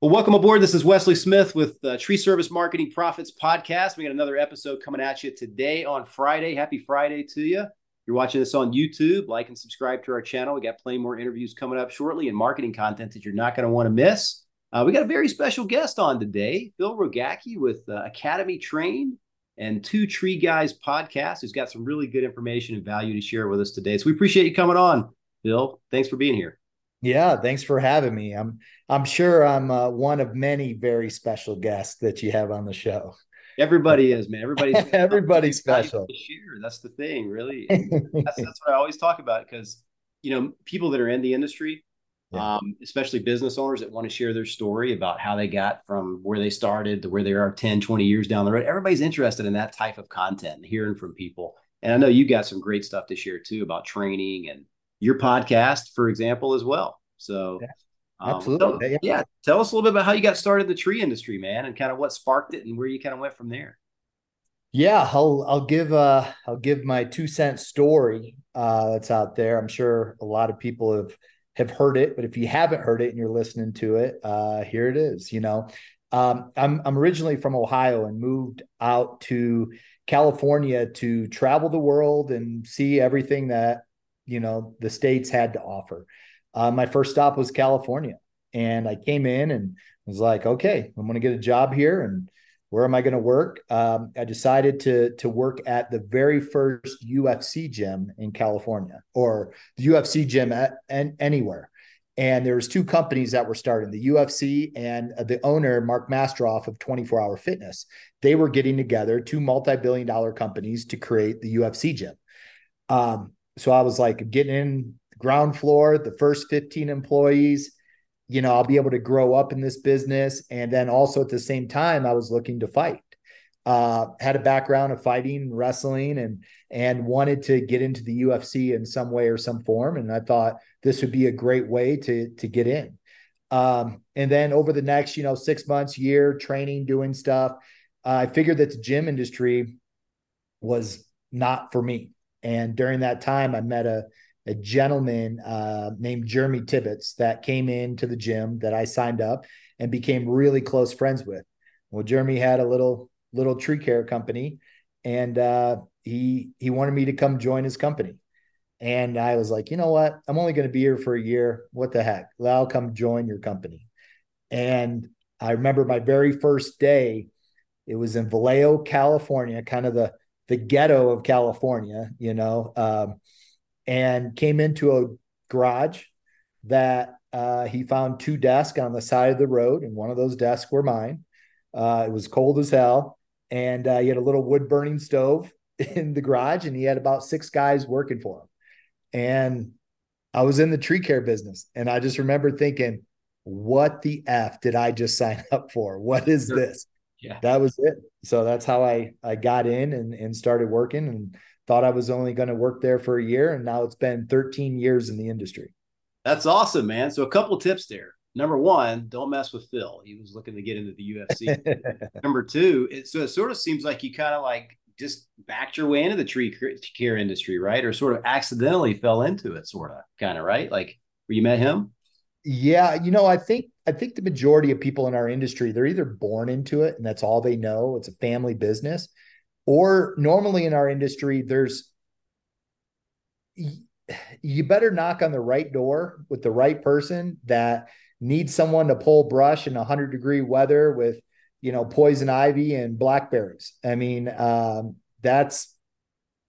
Well, welcome aboard. This is Wesley Smith with uh, Tree Service Marketing Profits Podcast. We got another episode coming at you today on Friday. Happy Friday to you. You're watching this on YouTube. Like and subscribe to our channel. We got plenty more interviews coming up shortly and marketing content that you're not going to want to miss. Uh, we got a very special guest on today, Phil Rogacki with uh, Academy Trained and Two Tree Guys podcast, who's got some really good information and value to share with us today. So we appreciate you coming on, Phil. Thanks for being here. Yeah, thanks for having me. I'm I'm sure I'm uh, one of many very special guests that you have on the show. Everybody is, man. Everybody's everybody's special. Share. That's the thing, really. that's, that's what I always talk about because you know people that are in the industry, yeah. um, especially business owners that want to share their story about how they got from where they started to where they are 10, 20 years down the road. Everybody's interested in that type of content hearing from people. And I know you got some great stuff to share too about training and your podcast, for example, as well. So, yeah, absolutely. Um, tell, yeah. Tell us a little bit about how you got started in the tree industry, man, and kind of what sparked it and where you kind of went from there. Yeah, I'll I'll give uh I'll give my two cent story uh that's out there. I'm sure a lot of people have have heard it, but if you haven't heard it and you're listening to it, uh here it is, you know. Um I'm I'm originally from Ohio and moved out to California to travel the world and see everything that you know the states had to offer. Uh, my first stop was California, and I came in and was like, okay, I'm going to get a job here, and where am I going to work? Um, I decided to to work at the very first UFC gym in California, or the UFC gym at, and anywhere. And there was two companies that were starting, the UFC and the owner, Mark Mastrov of 24 Hour Fitness. They were getting together, two multi-billion dollar companies to create the UFC gym. Um, so I was like getting in ground floor, the first 15 employees, you know, I'll be able to grow up in this business. And then also at the same time, I was looking to fight. Uh, had a background of fighting, wrestling, and and wanted to get into the UFC in some way or some form. And I thought this would be a great way to to get in. Um, and then over the next, you know, six months, year, training, doing stuff, uh, I figured that the gym industry was not for me. And during that time, I met a, a gentleman uh, named Jeremy Tibbetts that came into the gym that I signed up and became really close friends with. Well, Jeremy had a little little tree care company, and uh, he he wanted me to come join his company. And I was like, you know what? I'm only going to be here for a year. What the heck? I'll come join your company. And I remember my very first day. It was in Vallejo, California, kind of the the ghetto of California, you know, um, and came into a garage that uh, he found two desks on the side of the road, and one of those desks were mine. Uh, it was cold as hell, and uh, he had a little wood burning stove in the garage, and he had about six guys working for him. And I was in the tree care business, and I just remember thinking, "What the f did I just sign up for? What is this?" Yeah. That was it. So that's how i i got in and and started working and thought i was only going to work there for a year. And now it's been 13 years in the industry. That's awesome man. So a couple tips there. Number one don't mess with phil. He was looking to get into the ufc number two it, so it sort of seems like you kind of like just backed your way into the tree care industry right? Or sort of accidentally fell into it sort of kind of right? Like where you met him? Yeah, you know, I think I think the majority of people in our industry they're either born into it and that's all they know, it's a family business, or normally in our industry there's you better knock on the right door with the right person that needs someone to pull brush in 100 degree weather with you know poison ivy and blackberries. I mean um, that's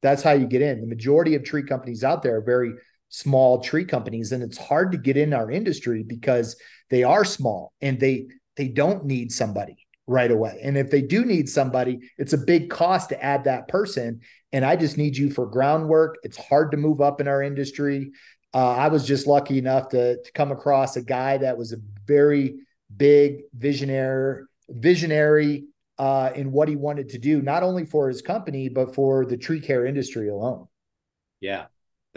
that's how you get in. The majority of tree companies out there are very small tree companies and it's hard to get in our industry because they are small and they they don't need somebody right away. And if they do need somebody it's a big cost to add that person. And i just need you for groundwork. It's hard to move up in our industry. Uh, i was just lucky enough to, to come across a guy that was a very big visionary visionary uh, in what he wanted to do not only for his company but for the tree care industry alone. Yeah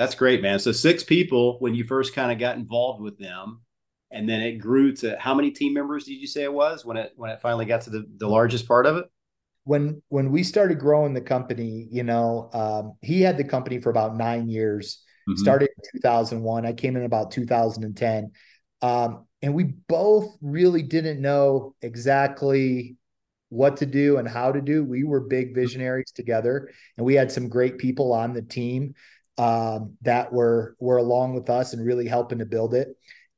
that's great, man. So six people when you first kind of got involved with them, and then it grew to how many team members did you say it was when it when it finally got to the, the largest part of it? When when we started growing the company, you know, um, he had the company for about nine years mm-hmm. started in 2001. I came in about 2010. Um, and we both really didn't know exactly what to do and how to do. We were big visionaries together, and we had some great people on the team um, that were were along with us and really helping to build it.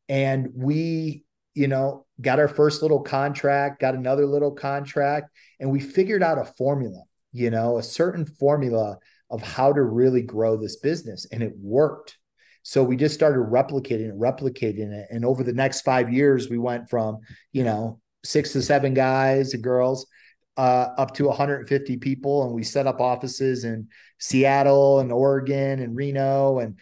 And we, you know, got our first little contract, got another little contract, and we figured out a formula. You know, a certain formula of how to really grow this business, and it worked. So we just started replicating it, replicating it. And over the next five years, we went from, you know, six to seven guys and girls uh, up to 150 people. And we set up offices in Seattle and Oregon and Reno and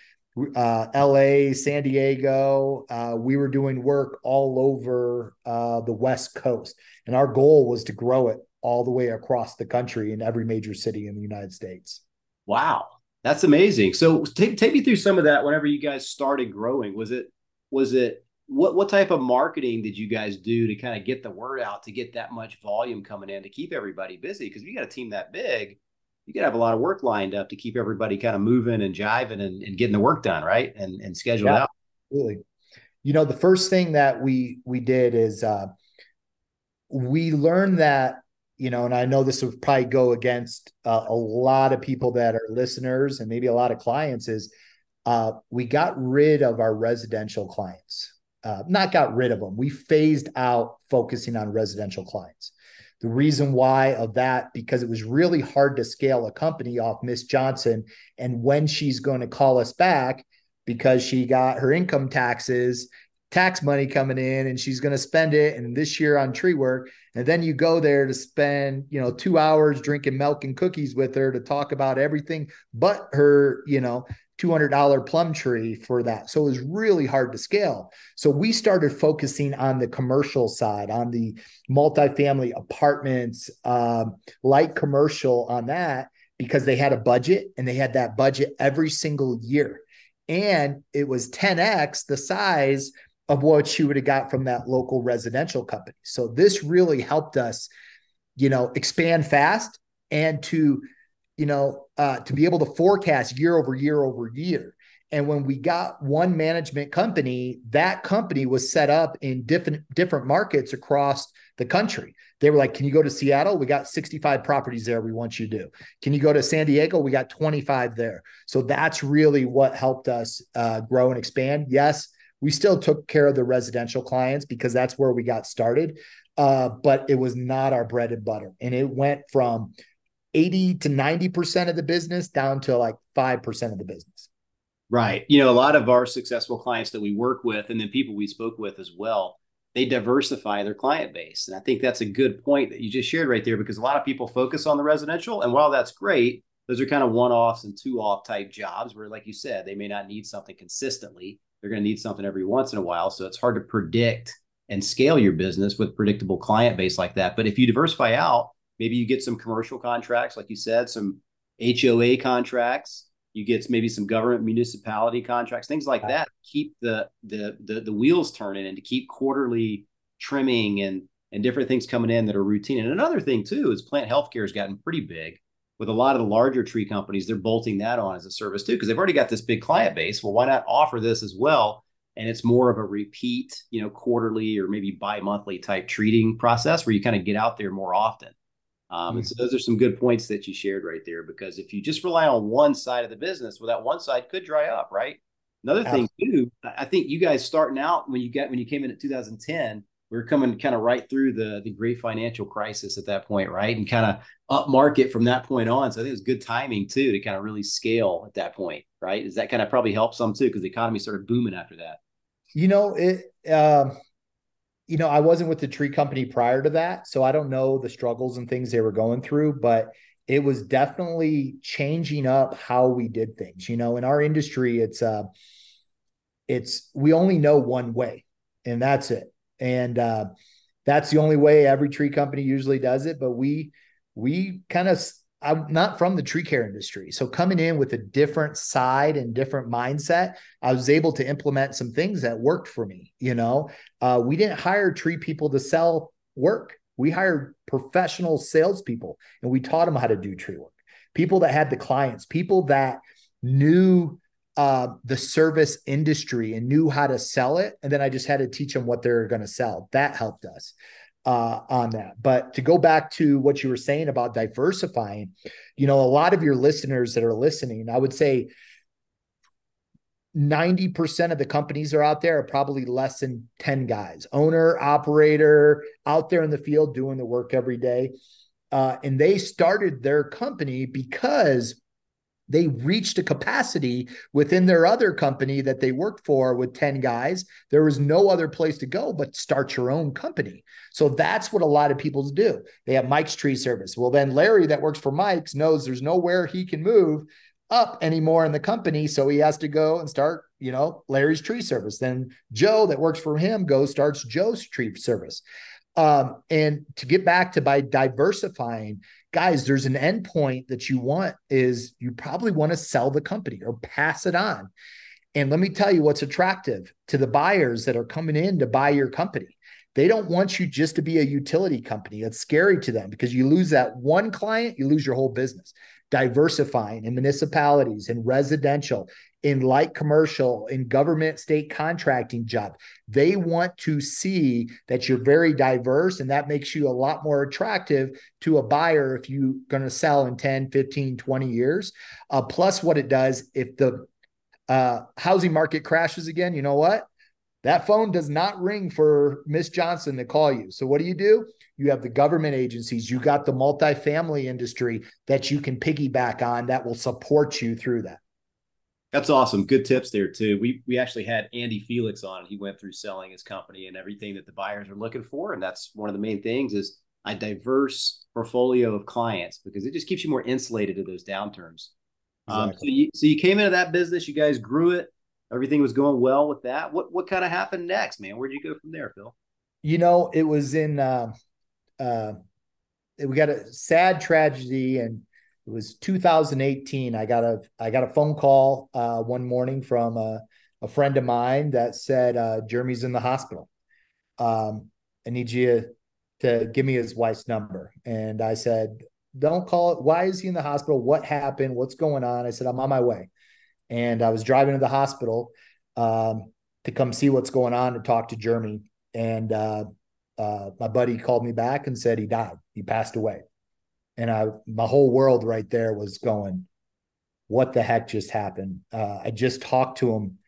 uh, LA, San Diego. Uh, we were doing work all over uh, the West Coast. And our goal was to grow it all the way across the country in every major city in the United States. Wow. That's amazing. So take take me through some of that. Whenever you guys started growing, was it was it what what type of marketing did you guys do to kind of get the word out to get that much volume coming in to keep everybody busy? Because you got a team that big, you got to have a lot of work lined up to keep everybody kind of moving and jiving and, and getting the work done right and and scheduled yeah, out. Absolutely. You know, the first thing that we we did is uh, we learned that you know, and I know this would probably go against uh, a lot of people that are listeners and maybe a lot of clients is uh, we got rid of our residential clients. Uh, not got rid of them. We phased out focusing on residential clients. The reason why of that because it was really hard to scale a company off Miss Johnson, and when she's going to call us back because she got her income taxes tax money coming in and she's going to spend it and this year on tree work and then you go there to spend you know 2 hours drinking milk and cookies with her to talk about everything but her you know $200 plum tree for that. So it was really hard to scale. So we started focusing on the commercial side, on the multifamily apartments, um, light commercial on that, because they had a budget and they had that budget every single year. And it was 10x the size of what she would have got from that local residential company. So this really helped us, you know, expand fast and to, you know, uh, to be able to forecast year over year over year. And when we got one management company, that company was set up in different different markets across the country. They were like, "Can you go to Seattle? We got 65 properties there. We want you to do. Can you go to San Diego? We got 25 there." So that's really what helped us uh, grow and expand. Yes, we still took care of the residential clients because that's where we got started. Uh, but it was not our bread and butter. And it went from 80 to 90% of the business down to like 5% of the business. Right. You know, a lot of our successful clients that we work with and then people we spoke with as well, they diversify their client base. And I think that's a good point that you just shared right there because a lot of people focus on the residential. And while that's great, those are kind of one offs and two off type jobs where, like you said, they may not need something consistently they're going to need something every once in a while. So it's hard to predict and scale your business with predictable client base like that. But if you diversify out, maybe you get some commercial contracts, like you said, some HOA contracts, you get maybe some government municipality contracts, things like that. Keep the the the, the wheels turning and to keep quarterly trimming and and different things coming in that are routine. And another thing too is plant healthcare has gotten pretty big with a lot of the larger tree companies, they're bolting that on as a service too, because they've already got this big client base. Well, why not offer this as well? And it's more of a repeat, you know, quarterly or maybe bi-monthly type treating process where you kind of get out there more often. Um. And so those are some good points that you shared right there, because if you just rely on one side of the business, well, that one side could dry up, right? Another thing too, I think you guys starting out when you got when you came in at 2010, we were coming kind of right through the the great financial crisis at that point, right? And kind of up market from that point on. So I think it was good timing too to kind of really scale at that point, right? Does that kind of probably help some too because the economy started booming after that? You know, it um you know, I wasn't with the tree company prior to that, so I don't know the struggles and things they were going through, but it was definitely changing up how we did things. You know, in our industry, it's uh it's we only know one way, and that's it and uh, that's the only way every tree company usually does it. But we we kind of I'm not from the tree care industry. So coming in with a different side and different mindset, I was able to implement some things that worked for me. You know, uh, we didn't hire tree people to sell work. We hired professional salespeople and we taught them how to do tree work. People that had the clients, people that knew uh, the service industry and knew how to sell it. And then I just had to teach them what they're going to sell. That helped us uh, on that. But to go back to what you were saying about diversifying, you know, a lot of your listeners that are listening, I would say 90% of the companies are out there are probably less than 10 guys, owner, operator, out there in the field doing the work every day. Uh, and they started their company because they reached a capacity within their other company that they worked for with 10 guys. There was no other place to go but start your own company. So that's what a lot of people do. They have Mike's tree service. Well, then Larry, that works for Mike's, knows there's nowhere he can move up anymore in the company. So he has to go and start, you know, Larry's tree service. Then Joe, that works for him, goes starts Joe's tree service. Um, and to get back to by diversifying, guys, there's an endpoint that you want is you probably want to sell the company or pass it on. And let me tell you what's attractive to the buyers that are coming in to buy your company. They don't want you just to be a utility company. It's scary to them because you lose that one client, you lose your whole business. Diversifying in municipalities and residential in light commercial, in government state contracting job. They want to see that you're very diverse and that makes you a lot more attractive to a buyer if you're going to sell in 10, 15, 20 years. Uh, plus, what it does, if the uh, housing market crashes again, you know what? That phone does not ring for Miss Johnson to call you. So what do you do? You have the government agencies, you got the multifamily industry that you can piggyback on that will support you through that. That's awesome. Good tips there too. We we actually had Andy Felix on. He went through selling his company and everything that the buyers are looking for, and that's one of the main things is a diverse portfolio of clients because it just keeps you more insulated to those downturns. Exactly. Um, so you so you came into that business, you guys grew it, everything was going well with that. What what kind of happened next, man? Where'd you go from there, Phil? You know, it was in uh, uh, we got a sad tragedy and it was 2018. I got a I got a phone call uh, one morning from a, a, friend of mine that said uh, Jeremy's in the hospital. Um, I need you to give me his wife's number. And I said, don't call it. Why is he in the hospital? What happened? What's going on? I said, I'm on my way. And I was driving to the hospital um, to come see what's going on and talk to Jeremy. And uh, uh, my buddy called me back and said he died. He passed away and I my whole world right there was going, what the heck just happened? Uh, I just talked to him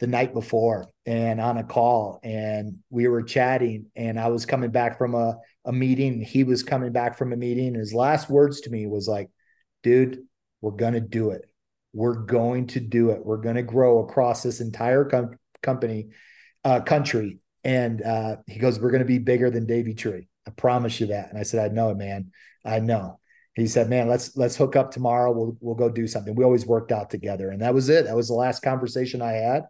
the night before and on a call, and we were chatting, and I was coming back from a a meeting. He was coming back from a meeting, and his last words to me was like, "Dude, we're gonna do it. We're going to do it. We're gonna grow across this entire com- company, uh, country." And uh, he goes, "We're gonna be bigger than Davey Tree. I promise you that." And I said, "I know it, man." I know. He said, "Man, let's let's hook up tomorrow. We'll we'll go do something." We always worked out together, and that was it. That was the last conversation I had.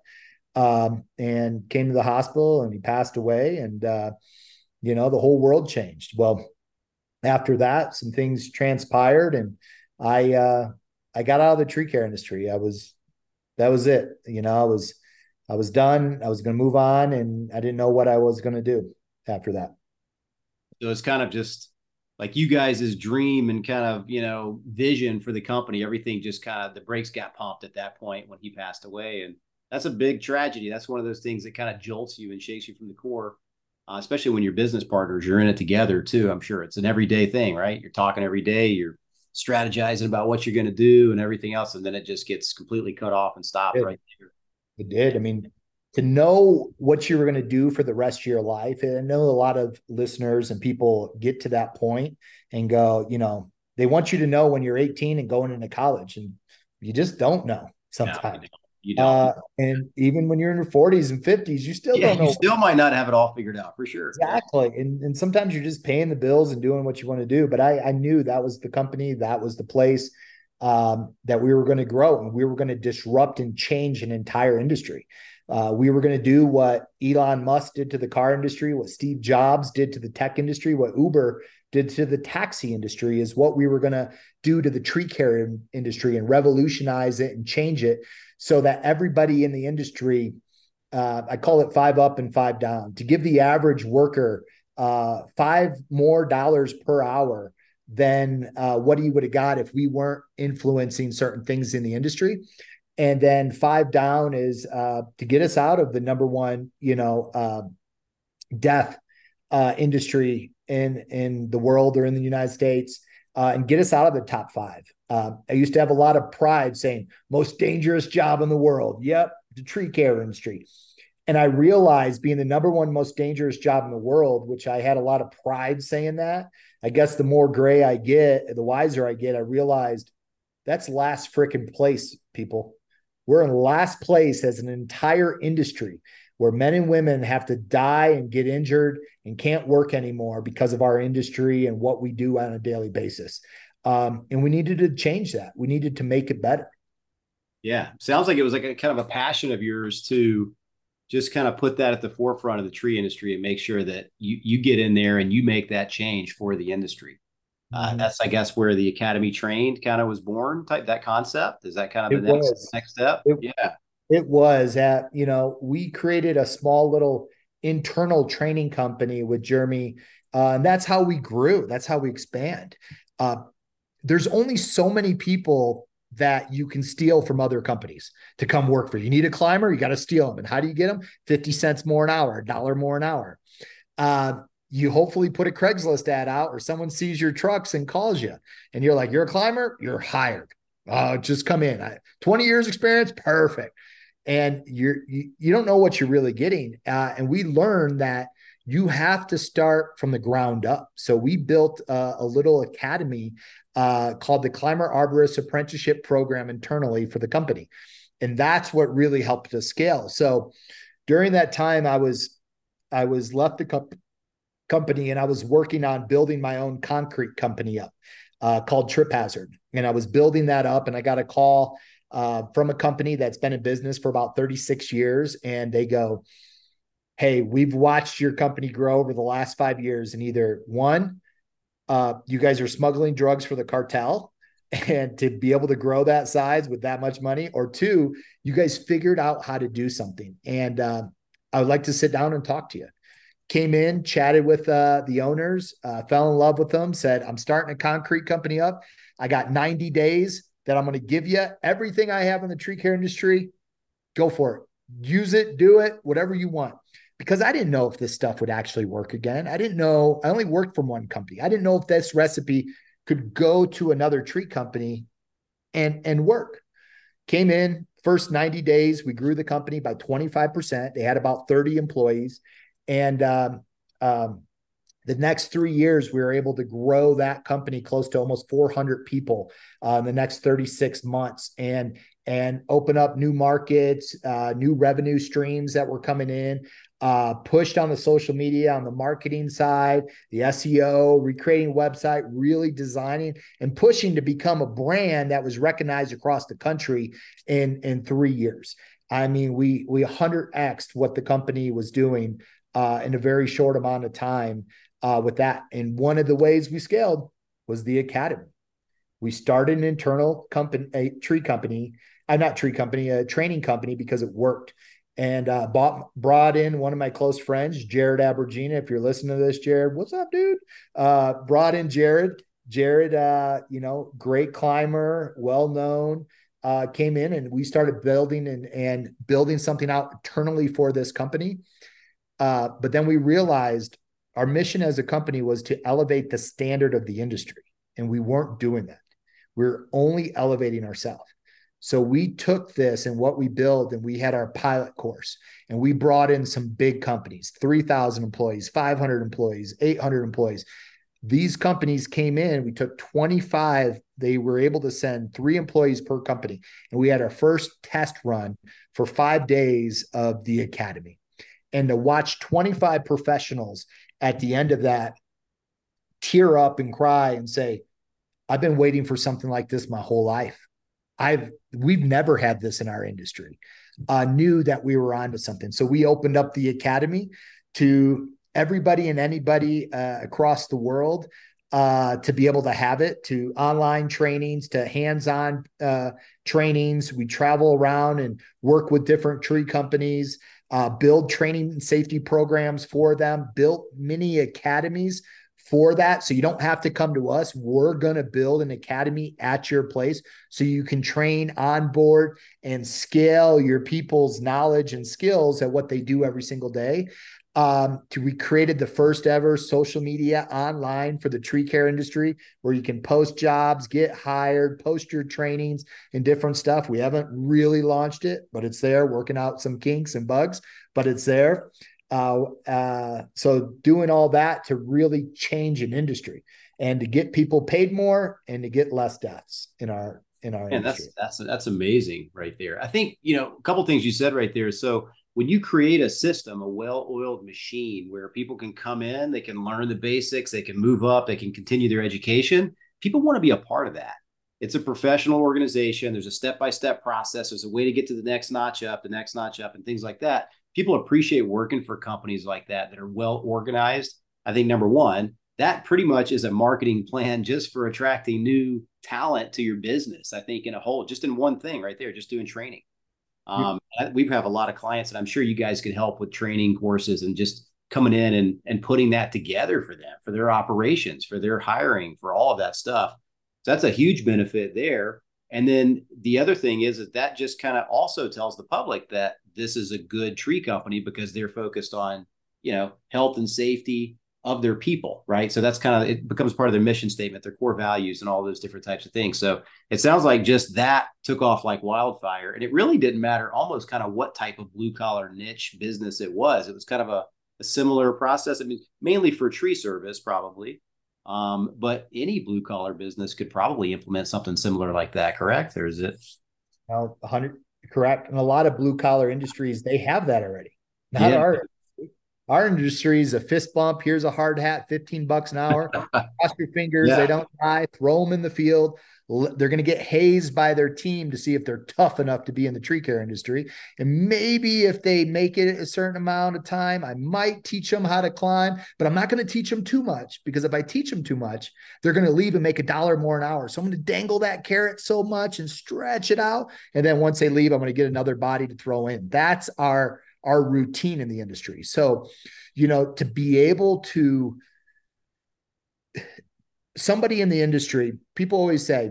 Um, and came to the hospital, and he passed away. And uh, you know, the whole world changed. Well, after that, some things transpired, and I uh, I got out of the tree care industry. I was that was it. You know, I was I was done. I was going to move on, and I didn't know what I was going to do after that. So it's kind of just like you guys' dream and kind of you know vision for the company everything just kind of the brakes got pumped at that point when he passed away. And that's a big tragedy. That's one of those things that kind of jolts you and shakes you from the core uh, especially when you're business partners you're in it together too i'm sure. It's an everyday thing right? You're talking every day you're strategizing about what you're going to do and everything else and then it just gets completely cut off and stopped it, right there. It did. I mean to know what you were going to do for the rest of your life. And I know a lot of listeners and people get to that point and go, you know, they want you to know when you're 18 and going into college, and you just don't know sometimes. No, you don't. Uh, and even when you're in your 40s and 50s, you still yeah, don't know. You still might not have it all figured out for sure. Exactly. And, and sometimes you're just paying the bills and doing what you want to do. But I, I knew that was the company, that was the place um, that we were going to grow and we were going to disrupt and change an entire industry. Uh, we were going to do what Elon Musk did to the car industry, what Steve Jobs did to the tech industry, what Uber did to the taxi industry is what we were going to do to the tree care industry and revolutionize it and change it so that everybody in the industry, uh, I call it five up and five down, to give the average worker uh, five more dollars per hour than uh, what he would have got if we weren't influencing certain things in the industry And then five down is uh, to get us out of the number one, you know, uh, death uh, industry in in the world or in the United States, uh, and get us out of the top five. Uh, I used to have a lot of pride saying most dangerous job in the world. Yep, the tree care industry. And I realized being the number one most dangerous job in the world, which I had a lot of pride saying that. I guess the more gray I get, the wiser I get, I realized that's last freaking place, people. We're in last place as an entire industry where men and women have to die and get injured and can't work anymore because of our industry and what we do on a daily basis. Um, and we needed to change that. We needed to make it better. Yeah, sounds like it was like a kind of a passion of yours to just kind of put that at the forefront of the tree industry and make sure that you you get in there and you make that change for the industry. Uh, mm-hmm. that's, I guess, where the academy trained kind of was born. Type that concept is that kind of the next next step. It, yeah, it was at you know we created a small little internal training company with Jeremy, uh, and that's how we grew. That's how we expand. Uh, there's only so many people that you can steal from other companies to come work for you. You need a climber, you got to steal them. And how do you get them? 50 cents more an hour, a dollar more an hour. You hopefully put a Craigslist ad out or someone sees your trucks and calls you and you're like, you're a climber, you're hired. Uh, just come in. I, 20 years experience, perfect. And you're, you, you don't know what you're really getting. Uh, and we learned that you have to start from the ground up. So we built a, little academy uh, called the Climber Arborist Apprenticeship Program internally for the company. And that's what really helped us scale. So during that time, I was I was left the co- company and I was working on building my own concrete company up uh, called Trip Hazard. And I was building that up, and I got a call uh, from a company that's been in business for about 36 years, and they go, "Hey, we've watched your company grow over the last five years, and either one." uh, you guys are smuggling drugs for the cartel and to be able to grow that size with that much money or two you guys figured out how to do something and uh, i would like to sit down and talk to you came in chatted with uh, the owners uh, fell in love with them said i'm starting a concrete company up i got 90 days that i'm going to give you everything i have in the tree care industry go for it use it do it whatever you want because I didn't know if this stuff would actually work again. I didn't know, I only worked from one company. I didn't know if this recipe could go to another tree company and and work. Came in first 90 days, we grew the company by 25%. They had about 30 employees. And um, um, the next three years, we were able to grow that company close to almost 400 people uh, in the next 36 months. And and open up new markets, uh, new revenue streams that were coming in uh, pushed on the social media, on the marketing side, the SEO, recreating website, really designing and pushing to become a brand that was recognized across the country in in three years. I mean, we we 100xed what the company was doing uh, in a very short amount of time uh, with that. And one of the ways we scaled was the academy. We started an internal company, a tree company, uh, not tree company, a training company because it worked and uh, bought brought in one of my close friends, Jared Abergina. If you're listening to this, Jared, what's up, dude? Uh, brought in Jared. Jared, uh, you know, great climber, well known. Uh, came in and we started building and and building something out internally for this company. Uh, but then we realized our mission as a company was to elevate the standard of the industry, and we weren't doing that. We we're only elevating ourselves. So we took this and what we built, and we had our pilot course, and we brought in some big companies 3,000 employees, 500 employees, 800 employees. These companies came in, we took 25, they were able to send three employees per company. And we had our first test run for five days of the academy. And to watch 25 professionals at the end of that tear up and cry and say, I've been waiting for something like this my whole life. I've we've never had this in our industry. Uh, knew that we were onto something, so we opened up the academy to everybody and anybody uh, across the world uh, to be able to have it to online trainings to hands-on uh, trainings we travel around and work with different tree companies uh, build training and safety programs for them built mini academies for that. So you don't have to come to us. We're going to build an academy at your place so you can train on board and scale your people's knowledge and skills at what they do every single day. Um, to, we created the first ever social media online for the tree care industry where you can post jobs, get hired, post your trainings and different stuff. We haven't really launched it, but it's there, working out some kinks and bugs, but it's there. Uh, uh, so doing all that to really change an industry and to get people paid more and to get less deaths in our in our and industry. that's that's that's amazing right there. I think you know a couple things you said right there. So when you create a system, a well-oiled machine where people can come in, they can learn the basics, they can move up, they can continue their education. People want to be a part of that. It's a professional organization. There's a step-by-step process. There's a way to get to the next notch up, the next notch up, and things like that people appreciate working for companies like that that are well organized. I think number one, that pretty much is a marketing plan just for attracting new talent to your business. I think in a whole, just in one thing right there, just doing training. Um, yeah. We have a lot of clients, and I'm sure you guys could help with training courses and just coming in and and putting that together for them, for their operations, for their hiring, for all of that stuff. So that's a huge benefit there. And then the other thing is that that just kind of also tells the public that this is a good tree company because they're focused on, you know, health and safety of their people, right? So that's kind of it becomes part of their mission statement, their core values, and all those different types of things. So it sounds like just that took off like wildfire, and it really didn't matter almost kind of what type of blue collar niche business it was. It was kind of a, a similar process. I mean, mainly for tree service, probably, um, but any blue collar business could probably implement something similar like that, correct? Or is it? Well, 100 correct. And a lot of blue collar industries, they have that already. Not yeah. our our industry is a fist bump. Here's a hard hat, 15 bucks an hour. Cross your fingers. Yeah. They don't die. Throw them in the field. They're going to get hazed by their team to see if they're tough enough to be in the tree care industry. And maybe if they make it a certain amount of time, I might teach them how to climb, but I'm not going to teach them too much because if I teach them too much, they're going to leave and make a dollar more an hour. So I'm going to dangle that carrot so much and stretch it out. And then once they leave, I'm going to get another body to throw in. That's our our routine in the industry. So, you know, to be able to somebody in the industry, people always say,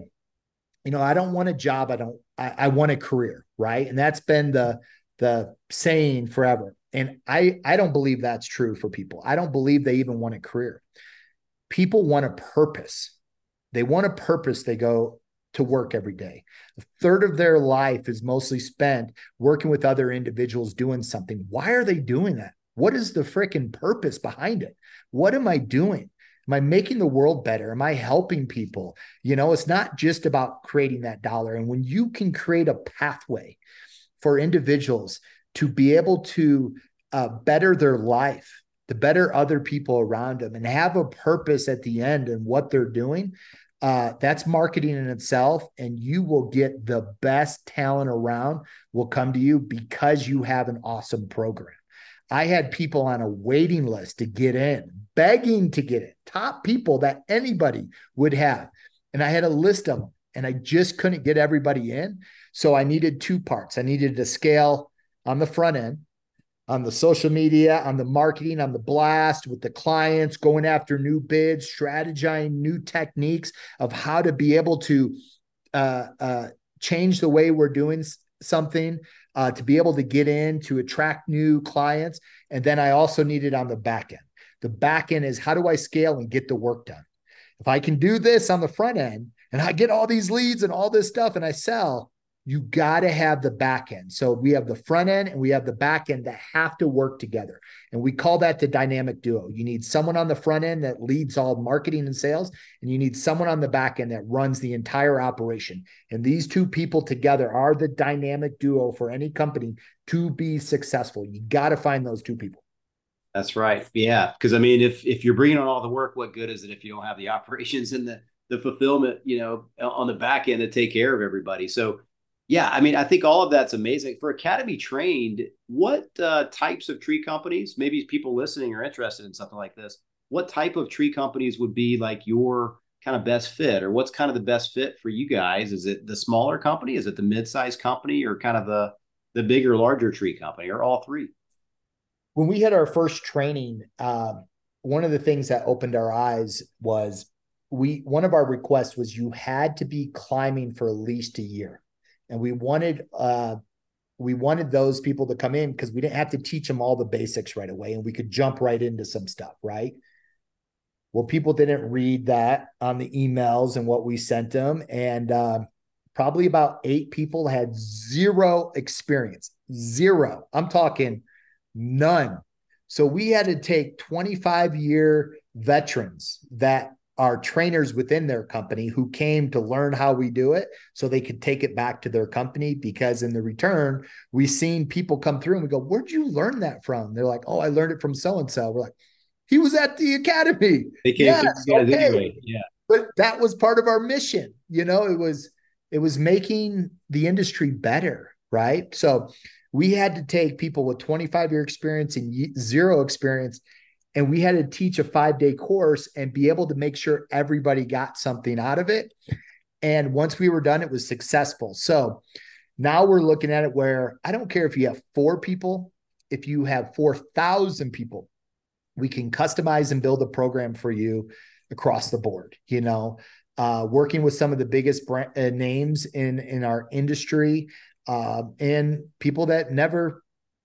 you know, I don't want a job. I don't, I, I want a career. Right. And that's been the, the saying forever. And I, I don't believe that's true for people. I don't believe they even want a career. People want a purpose. They want a purpose. They go to work every day. A third of their life is mostly spent working with other individuals doing something. Why are they doing that? What is the freaking purpose behind it? What am I doing? Am I making the world better? Am I helping people? You know, it's not just about creating that dollar. And when you can create a pathway for individuals to be able to uh, better their life, to better other people around them, and have a purpose at the end and what they're doing, uh, that's marketing in itself. And you will get the best talent around will come to you because you have an awesome program. I had people on a waiting list to get in, begging to get in, top people that anybody would have. And I had a list of them and I just couldn't get everybody in. So I needed two parts. I needed to scale on the front end, on the social media, on the marketing, on the blast with the clients, going after new bids, strategizing new techniques of how to be able to uh, uh, change the way we're doing something uh, to be able to get in to attract new clients. And then I also need it on the back end. The back end is how do I scale and get the work done? If I can do this on the front end and I get all these leads and all this stuff and I sell, you got to have the back end. So we have the front end and we have the back end that have to work together. And we call that the dynamic duo. You need someone on the front end that leads all marketing and sales, and you need someone on the back end that runs the entire operation. And these two people together are the dynamic duo for any company to be successful. You got to find those two people. That's right. Yeah, because I mean, if if you're bringing on all the work, what good is it if you don't have the operations and the the fulfillment, you know, on the back end to take care of everybody? So yeah, I mean, I think all of that's amazing. For Academy trained, what uh, types of tree companies, maybe people listening are interested in something like this, what type of tree companies would be like your kind of best fit or what's kind of the best fit for you guys? Is it the smaller company? Is it the mid-sized company or kind of the, the bigger, larger tree company or all three? When we had our first training, um, one of the things that opened our eyes was we one of our requests was you had to be climbing for at least a year and we wanted uh we wanted those people to come in because we didn't have to teach them all the basics right away and we could jump right into some stuff right? Well people didn't read that on the emails and what we sent them and uh, probably about eight people had zero experience zero. I'm talking none. So we had to take 25 year veterans that are trainers within their company who came to learn how we do it so they could take it back to their company because in the return we've seen people come through and we go where'd you learn that from? They're like oh i learned it from so and so we're like he was at the academy. They came yes, okay. anyway yeah. But that was part of our mission you know it was it was making the industry better right? So we had to take people with 25 year experience and zero experience and we had to teach a five day course and be able to make sure everybody got something out of it. And once we were done, it was successful. So now we're looking at it where I don't care if you have four people, if you have 4,000 people, we can customize and build a program for you across the board. You know, uh, working with some of the biggest brand, uh, names in in our industry uh, and people that never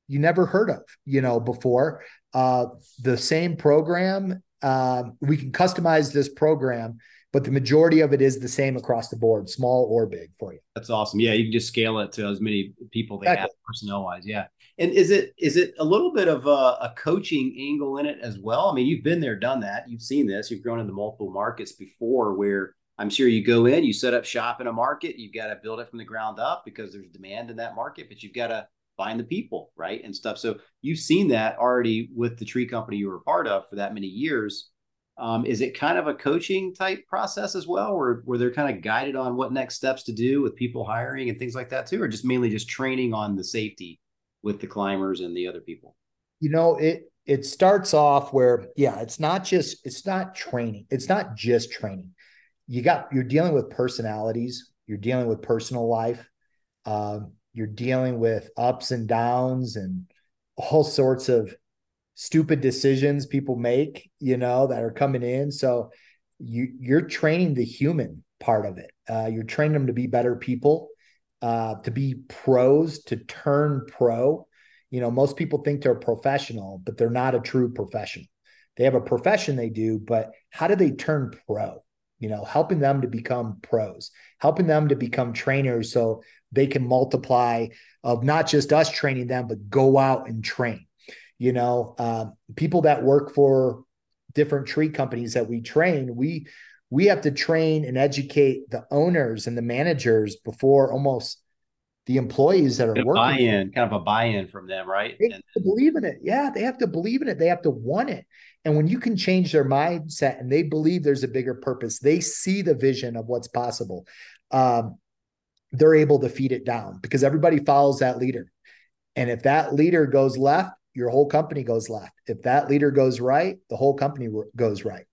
you never heard of, you know, before uh, the same program. Uh, we can customize this program, but the majority of it is the same across the board, small or big for you. That's awesome. Yeah, you can just scale it to as many people they exactly. have personnel wise. Yeah. And is it is it a little bit of a, a, coaching angle in it as well? I mean, you've been there, done that. You've seen this. You've grown into multiple markets before, where I'm sure you go in, you set up shop in a market. You've got to build it from the ground up because there's demand in that market, but you've got to find the people, right? And stuff. So you've seen that already with the tree company you were part of for that many years. Um, is it kind of a coaching type process as well, where, where they're kind of guided on what next steps to do with people hiring and things like that too, or just mainly just training on the safety with the climbers and the other people? You know, it it starts off where, yeah, it's not just it's not training, it's not just training. You got you're dealing with personalities, you're dealing with personal life. Um, you're dealing with ups and downs and all sorts of stupid decisions people make, you know, that are coming in. So you you're training the human part of it. Uh, you're training them to be better people, uh, to be pros, to turn pro. You know, most people think they're professional, but they're not a true professional. They have a profession they do, but how do they turn pro? You know, helping them to become pros, helping them to become trainers so they can multiply of not just us training them, but go out and train. You know, uh, people that work for different tree companies that we train, we we have to train and educate the owners and the managers before almost the employees that are working. Buy-in, kind of a buy-in from them, right? They and- believe in it. Yeah, they have to believe in it. They have to want it. And when you can change their mindset and they believe there's a bigger purpose, they see the vision of what's possible. Um, they're able to feed it down because everybody follows that leader. And if that leader goes left, your whole company goes left. If that leader goes right, the whole company goes right.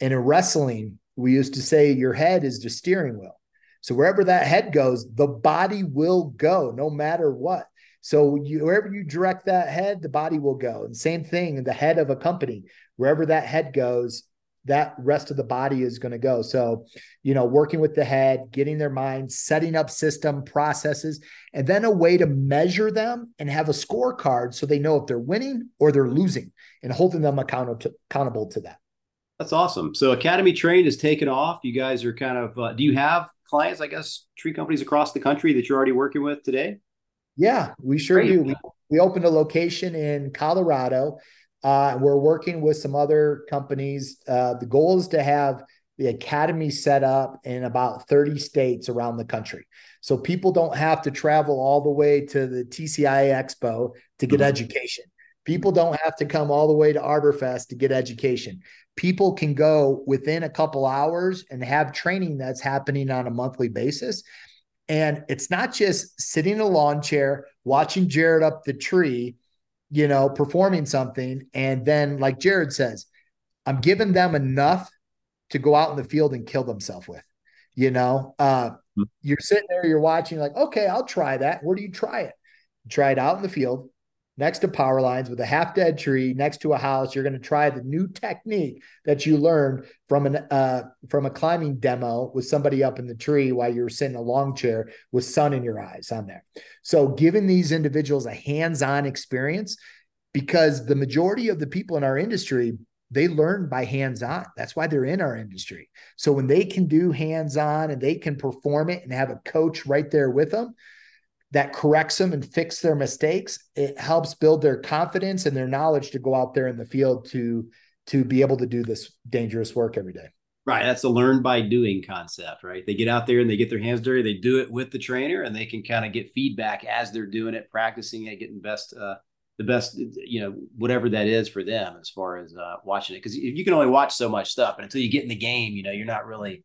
And in wrestling, we used to say your head is the steering wheel. So wherever that head goes, the body will go no matter what. So you, wherever you direct that head, the body will go. And same thing, the head of a company, wherever that head goes, that rest of the body is going to go. So, you know, working with the head, getting their mind, setting up system processes, and then a way to measure them and have a scorecard so they know if they're winning or they're losing and holding them accountable to, accountable to that. That's awesome. So Academy Trained has taken off. You guys are kind of, uh, do you have clients, I guess, tree companies across the country that you're already working with today? Yeah, we sure Great. do. We, we opened a location in Colorado uh, we're working with some other companies. Uh, the goal is to have the academy set up in about 30 states around the country. So people don't have to travel all the way to the TCI Expo to get mm-hmm. education. People don't have to come all the way to Arborfest to get education. People can go within a couple hours and have training that's happening on a monthly basis. And it's not just sitting in a lawn chair, watching Jared up the tree you know, performing something. And then, like Jared says, I'm giving them enough to go out in the field and kill themselves with. You know, uh, mm-hmm. you're sitting there, you're watching, like, okay, I'll try that. Where do you try it? You try it out in the field. Next to power lines with a half dead tree next to a house. You're going to try the new technique that you learned from an uh, from a climbing demo with somebody up in the tree while you're sitting in a long chair with sun in your eyes on there. So giving these individuals a hands-on experience because the majority of the people in our industry they learn by hands-on that's why they're in our industry so when they can do hands-on and they can perform it and have a coach right there with them that corrects them and fix their mistakes it helps build their confidence and their knowledge to go out there in the field to to be able to do this dangerous work every day. Right. That's a learn by doing concept right? They get out there and they get their hands dirty. They do it with the trainer and they can kind of get feedback as they're doing it practicing it getting best uh, the best you know whatever that is for them as far as uh, watching it. Because you can only watch so much stuff and until you get in the game you know you're not really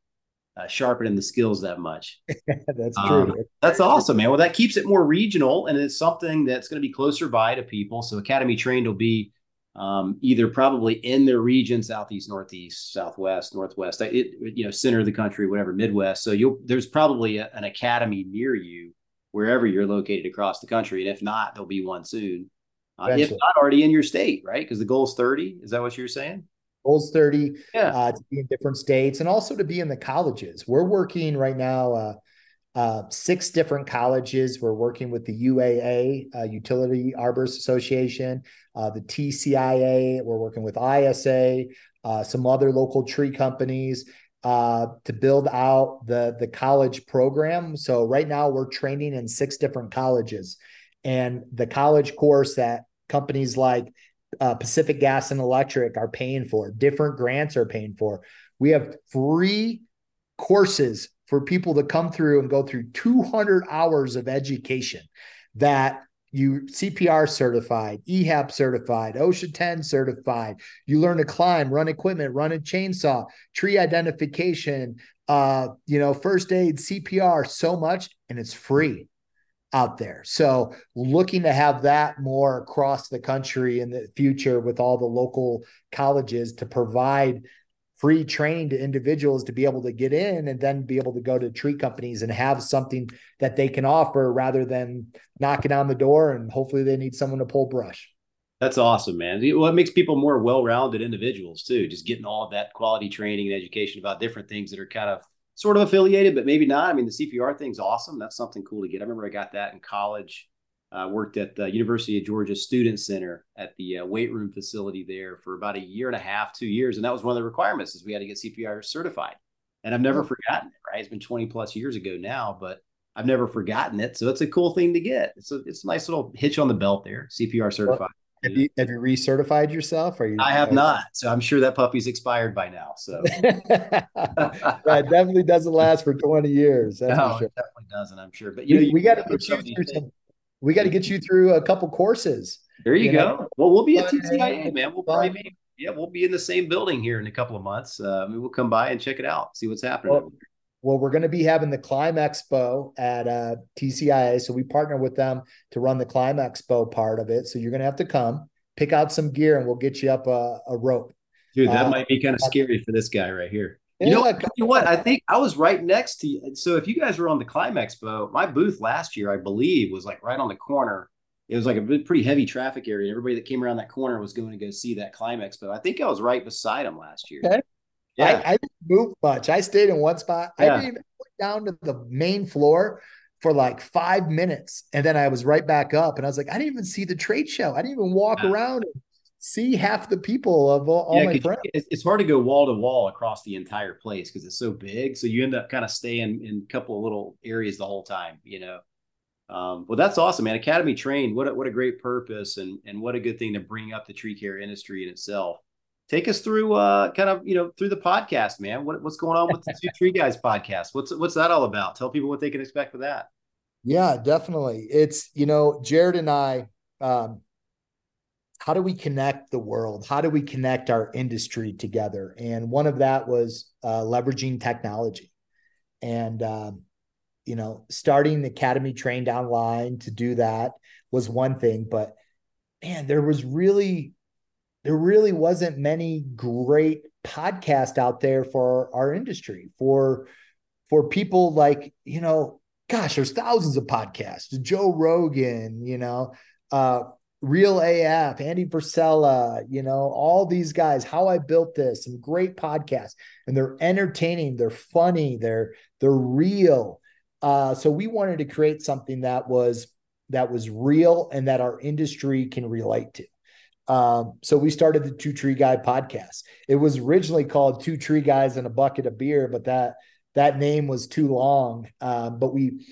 uh, sharpening the skills that much. that's true. Um, that's awesome, man. Well, that keeps it more regional, and it's something that's going to be closer by to people. So, Academy Trained will be um, either probably in their region, southeast, northeast, southwest, northwest, it, you know, center of the country, whatever, Midwest. So, you'll there's probably a, an academy near you wherever you're located across the country, and if not, there'll be one soon. Uh, if not already in your state, right? Because the goal is 30. Is that what you're saying? Goals 30 yeah. uh, to be in different states and also to be in the colleges. We're working right now, uh, uh, six different colleges. We're working with the UAA, uh, Utility Arborists Association, uh, the TCIA. We're working with ISA, uh, some other local tree companies. to build out the the college program. So right now we're training in six different colleges, and the college course that companies like uh, Pacific Gas and Electric are paying for, different grants are paying for. We have free courses for people to come through and go through 200 hours of education that you CPR certified, EHAP certified, OSHA 10 certified. You learn to climb, run equipment, run a chainsaw, tree identification, uh, you know, first aid, CPR, so much, and it's free out there. So looking to have that more across the country in the future with all the local colleges to provide free training to individuals to be able to get in and then be able to go to tree companies and have something that they can offer rather than knocking on the door and hopefully they need someone to pull brush. That's awesome, man. Well, it makes people more well-rounded individuals too. Just getting all of that quality training and education about different things that are kind of sort of affiliated, but maybe not. I mean, the CPR thing's awesome. That's something cool to get. I remember I got that in college. Uh, worked at the University of Georgia Student Center at the uh, weight room facility there for about a year and a half, two years, and that was one of the requirements is we had to get CPR certified. And I've never forgotten it. Right, it's been 20 plus years ago now, but I've never forgotten it. So it's a cool thing to get. It's a it's a nice little hitch on the belt there. CPR certified. Have you have you recertified yourself? Are you? I have not. So I'm sure that puppy's expired by now. So that definitely doesn't last for 20 years. That's no, sure. it definitely doesn't. I'm sure. But you we, know, we got to get you through some. We got to get you through a couple courses. There you, you go. Know? Well, we'll be at TCIA, man. We'll probably be yeah, we'll be in the same building here in a couple of months. Uh, we'll come by and check it out, see what's happening. Well, well, we're going to be having the Climb Expo at uh, TCIA, so we partner with them to run the Climb Expo part of it. So you're going to have to come pick out some gear and we'll get you up a, a rope. Dude, that uh, might be kind of scary for this guy right here. You yeah, know, what, you what? I think I was right next to you. So if you guys were on the Climb Expo, my booth last year, I believe, was like right on the corner. It was like a pretty heavy traffic area. Everybody that came around that corner was going to go see that Climb Expo. I think I was right beside him last year. Okay. Yeah. I, I, didn't move much. I stayed in one spot. Yeah. I didn't even put down to the main floor for like five minutes. And then I was right back up and I was like, I didn't even see the trade show. I didn't even walk yeah. around and see half the people of all, all my friends. it's hard to go wall to wall across the entire place because it's so big. So you end up kind of staying in a couple of little areas the whole time, you know. Um, well, that's awesome, man. Academy trained. What a, what a great purpose and and what a good thing to bring up the tree care industry in itself. Take us through uh kind of you know through the podcast, man. What, what's going on with the two tree guys podcast? What's what's that all about? Tell people what they can expect with that. Yeah, definitely. It's you know Jared and I um, how do we connect the world? How do we connect our industry together? And one of that was uh, leveraging technology. And, um, you know, starting the Academy trained online to do that was one thing. But man, there was really, there really wasn't many great podcasts out there for our industry, for, for people like, you know, gosh, there's thousands of podcasts, Joe Rogan, you know, uh, Real AF, Andy Frisella, you know, all these guys, how I built this, some great podcasts, and they're entertaining, they're funny, they're they're real. Uh, so we wanted to create something that was that was real and that our industry can relate to. Um, so we started the Two Tree Guy podcast. It was originally called Two Tree Guys and a Bucket of Beer, but that that name was too long. Um, but we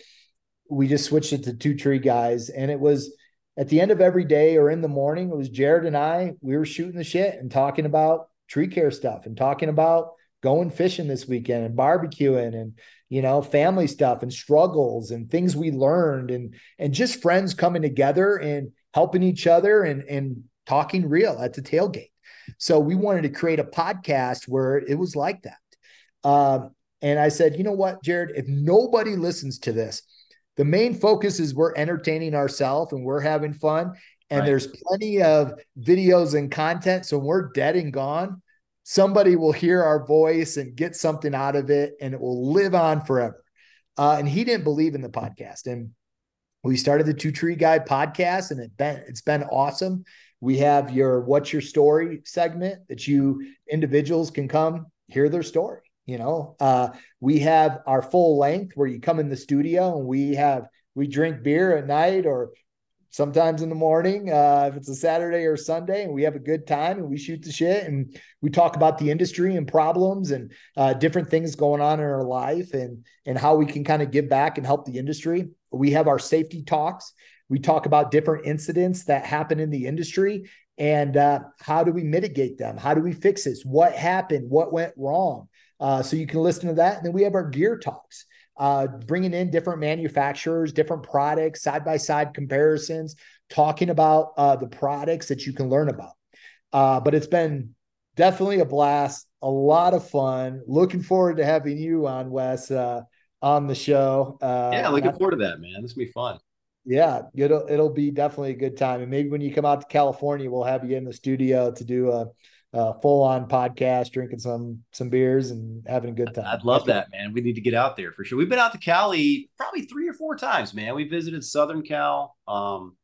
we just switched it to Two Tree Guys, and it was at the end of every day or in the morning. It was Jared and I. We were shooting the shit and talking about tree care stuff and talking about going fishing this weekend and barbecuing and you know family stuff and struggles and things we learned and and just friends coming together and helping each other and and talking real at the tailgate so we wanted to create a podcast where it was like that um, and i said you know what jared if nobody listens to this the main focus is we're entertaining ourselves and we're having fun and right. there's plenty of videos and content so we're dead and gone somebody will hear our voice and get something out of it and it will live on forever. Uh, and he didn't believe in the podcast. And we started the Two Tree Guy podcast and it been, it's been awesome. We have your What's Your Story segment that you individuals can come hear their story. You know, uh, we have our full length where you come in the studio and we have we drink beer at night or sometimes in the morning uh, if it's a saturday or sunday and we have a good time and we shoot the shit and we talk about the industry and problems and uh, different things going on in our life and and how we can kind of give back and help the industry we have our safety talks we talk about different incidents that happen in the industry and uh, how do we mitigate them how do we fix this what happened what went wrong uh, so you can listen to that and then we have our gear talks uh, bringing in different manufacturers, different products, side by side comparisons, talking about uh, the products that you can learn about. Uh, but it's been definitely a blast, a lot of fun. Looking forward to having you on, Wes, uh, on the show. Uh, yeah, looking forward to that, man. This will be fun. Yeah, it'll it'll be definitely a good time, and maybe when you come out to California, we'll have you in the studio to do a uh, full on podcast, drinking some some beers and having a good time. I'd love That's that, man. We need to get out there for sure. We've been out to Cali probably three or four times, man. We visited Southern Cal. Um,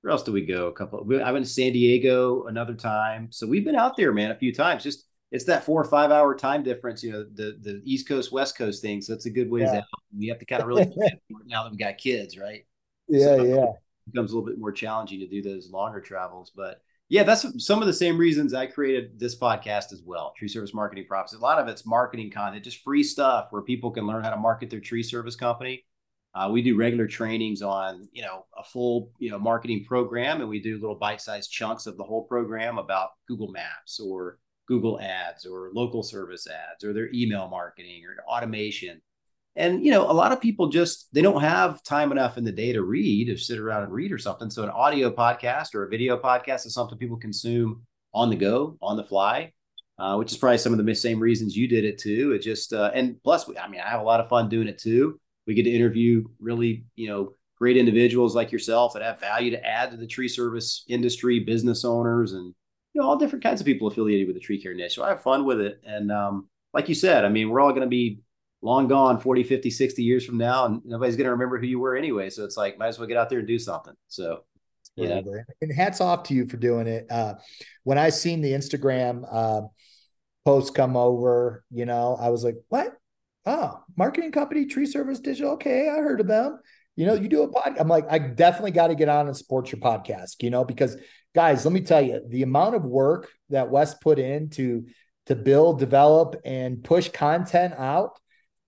where else do we go? A couple. Of, I went to San Diego another time. So we've been out there, man, a few times. Just it's that four or five hour time difference, you know, the the East Coast West Coast thing. So it's a good ways yeah. out. We have to kind of really now that we got kids, right? Yeah, so yeah. It becomes a little bit more challenging to do those longer travels, but yeah, that's some of the same reasons I created this podcast as well. Tree service marketing profits. A lot of it's marketing content, just free stuff where people can learn how to market their tree service company. Uh, we do regular trainings on, you know, a full, you know, marketing program, and we do little bite-sized chunks of the whole program about Google Maps or Google Ads or local service ads or their email marketing or automation and you know a lot of people just they don't have time enough in the day to read or sit around and read or something. So an audio podcast or a video podcast is something people consume on the go on the fly uh, which is probably some of the same reasons you did it too. It just uh, and plus i mean i have a lot of fun doing it too. We get to interview really you know great individuals like yourself that have value to add to the tree service industry business owners and you know all different kinds of people affiliated with the tree care niche. So i have fun with it. And um, like you said i mean we're all going to be long gone 40 50 60 years from now and nobody's going to remember who you were anyway. So it's like might as well get out there and do something. So yeah and hats off to you for doing it. Uh, when i seen the instagram uh, post come over you know i was like what? Oh marketing company tree service digital? Okay i heard of them. You know you do a podcast i'm like i definitely got to get on and support your podcast you know because guys let me tell you the amount of work that wes put in to to build develop and push content out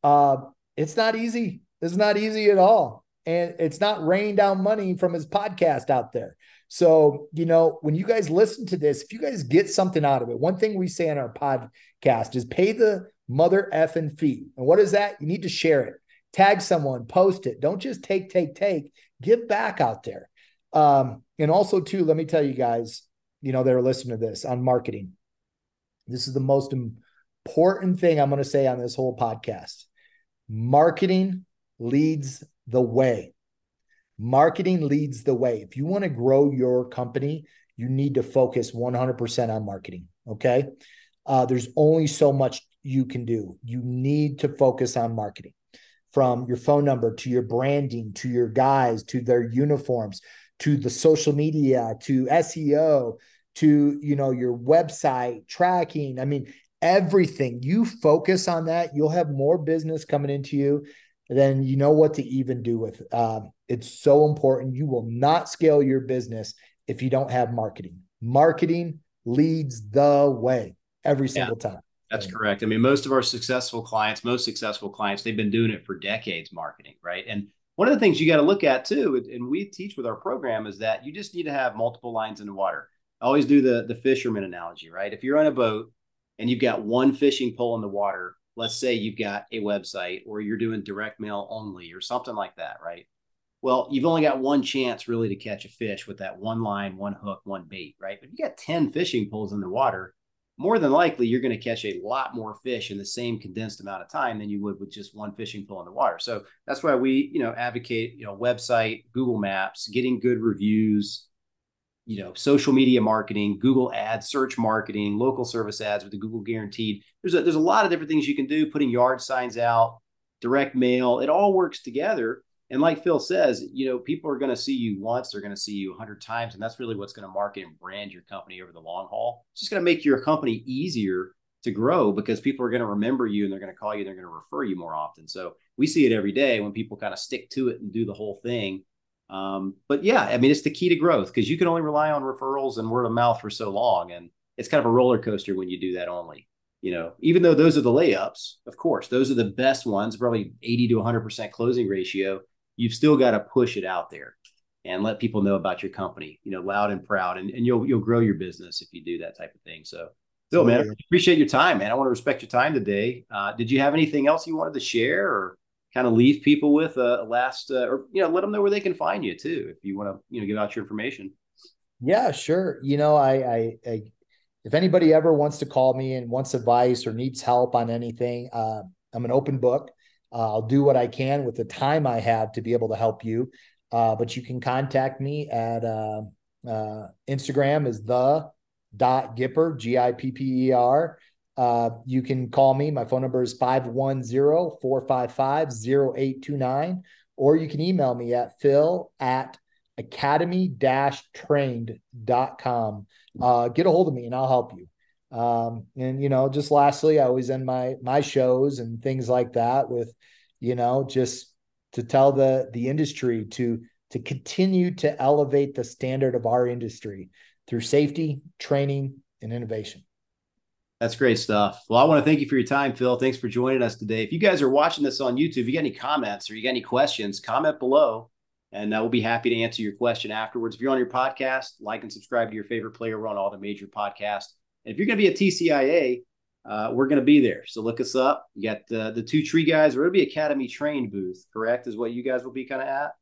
uh, it's not easy. It's not easy at all. And it's not raining down money from his podcast out there. So, you know, when you guys listen to this, if you guys get something out of it, one thing we say on our podcast is pay the mother effing fee. And what is that? You need to share it, tag someone, post it. Don't just take, take, take. Give back out there. Um, and also, too, let me tell you guys, you know, that are listening to this on marketing. This is the most important thing I'm going to say on this whole podcast. Marketing leads the way. Marketing leads the way. If you want to grow your company, you need to focus 100% on marketing. Okay. Uh, there's only so much you can do. You need to focus on marketing from your phone number to your branding to your guys to their uniforms to the social media to SEO to you know your website tracking. I mean, everything. You focus on that, you'll have more business coming into you than you know what to even do with. Um, it's so important. You will not scale your business if you don't have marketing. Marketing leads the way every single yeah, time. That's correct. I mean, most of our successful clients, most successful clients, they've been doing it for decades, marketing, right? And one of the things you got to look at too, and we teach with our program, is that you just need to have multiple lines in the water. I always do the the fisherman analogy, right? If you're on a boat and you've got one fishing pole in the water, let's say you've got a website or you're doing direct mail only or something like that, right? Well, you've only got one chance really to catch a fish with that one line, one hook, one bait, right? But you got 10 fishing poles in the water, more than likely you're going to catch a lot more fish in the same condensed amount of time than you would with just one fishing pole in the water. So that's why we, you know, advocate, you know, website, Google Maps, getting good reviews, you know, social media marketing, Google ads, search marketing, local service ads with the Google guaranteed. There's a, there's a lot of different things you can do, putting yard signs out, direct mail, it all works together and like Phil says, you know, people are going to see you once, they're going to see you a hundred times, and that's really what's going to market and brand your company over the long haul. It's just going to make your company easier to grow because people are going to remember you and they're going to call you, and they're going to refer you more often. So we see it every day when people kind of stick to it and do the whole thing. Um, but yeah, I mean, it's the key to growth because you can only rely on referrals and word of mouth for so long, and it's kind of a roller coaster when you do that only you know, even though those are the layups, of course, those are the best ones, probably 80 to 100% closing ratio you've still got to push it out there and let people know about your company, you know, loud and proud, and, and you'll you'll grow your business if you do that type of thing. So, Phil, man, I appreciate your time, man. I want to respect your time today. Uh, did you have anything else you wanted to share, or kind of leave people with a, last, uh, or you know, let them know where they can find you too, if you want to, you know, give out your information. Yeah, sure. You know, I, I, I if anybody ever wants to call me and wants advice or needs help on anything, uh, I'm an open book. Uh, I'll do what I can with the time I have to be able to help you. Uh, but you can contact me at uh, uh Instagram is the dot Gipper, G I P P E R. Uh, you can call me. My phone number is 510 455 0829. Or you can email me at phil at academy trained.com. Uh, get a hold of me and I'll help you. Um, and you know, just lastly, I always end my my shows and things like that with, you know, just to tell the the industry to to continue to elevate the standard of our industry through safety, training, and innovation. That's great stuff. Well, I want to thank you for your time, Phil. Thanks for joining us today. If you guys are watching this on YouTube, if you got any comments or you got any questions, comment below and uh, we'll be happy to answer your question afterwards. If you're on your podcast, like and subscribe to your favorite player. We're on all the major podcasts and if you're going to be a TCIA, uh, we're going to be there. So look us up. You got uh, the two tree guys. We're going to be Academy trained booth, correct? Is what you guys will be kind of at?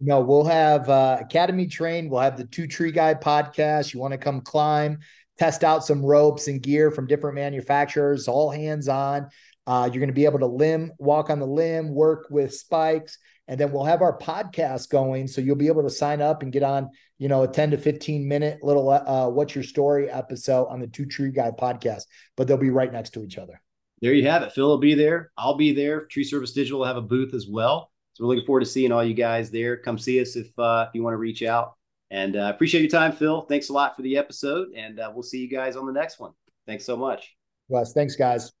No, we'll have uh, Academy trained. We'll have the two tree guy podcast. You want to come climb, test out some ropes and gear from different manufacturers, all hands on. Uh, you're going to be able to limb, walk on the limb, work with spikes, and then we'll have our podcast going. So you'll be able to sign up and get on, you know, a 10 to 15 minute little uh, What's Your Story episode on the Two Tree Guy podcast, but they'll be right next to each other. There you have it. Phil will be there. I'll be there. Tree Service Digital will have a booth as well. So we're looking forward to seeing all you guys there. Come see us if uh, if you want to reach out. And uh, appreciate your time, Phil. Thanks a lot for the episode, and uh, we'll see you guys on the next one. Thanks so much. Wes, thanks, guys.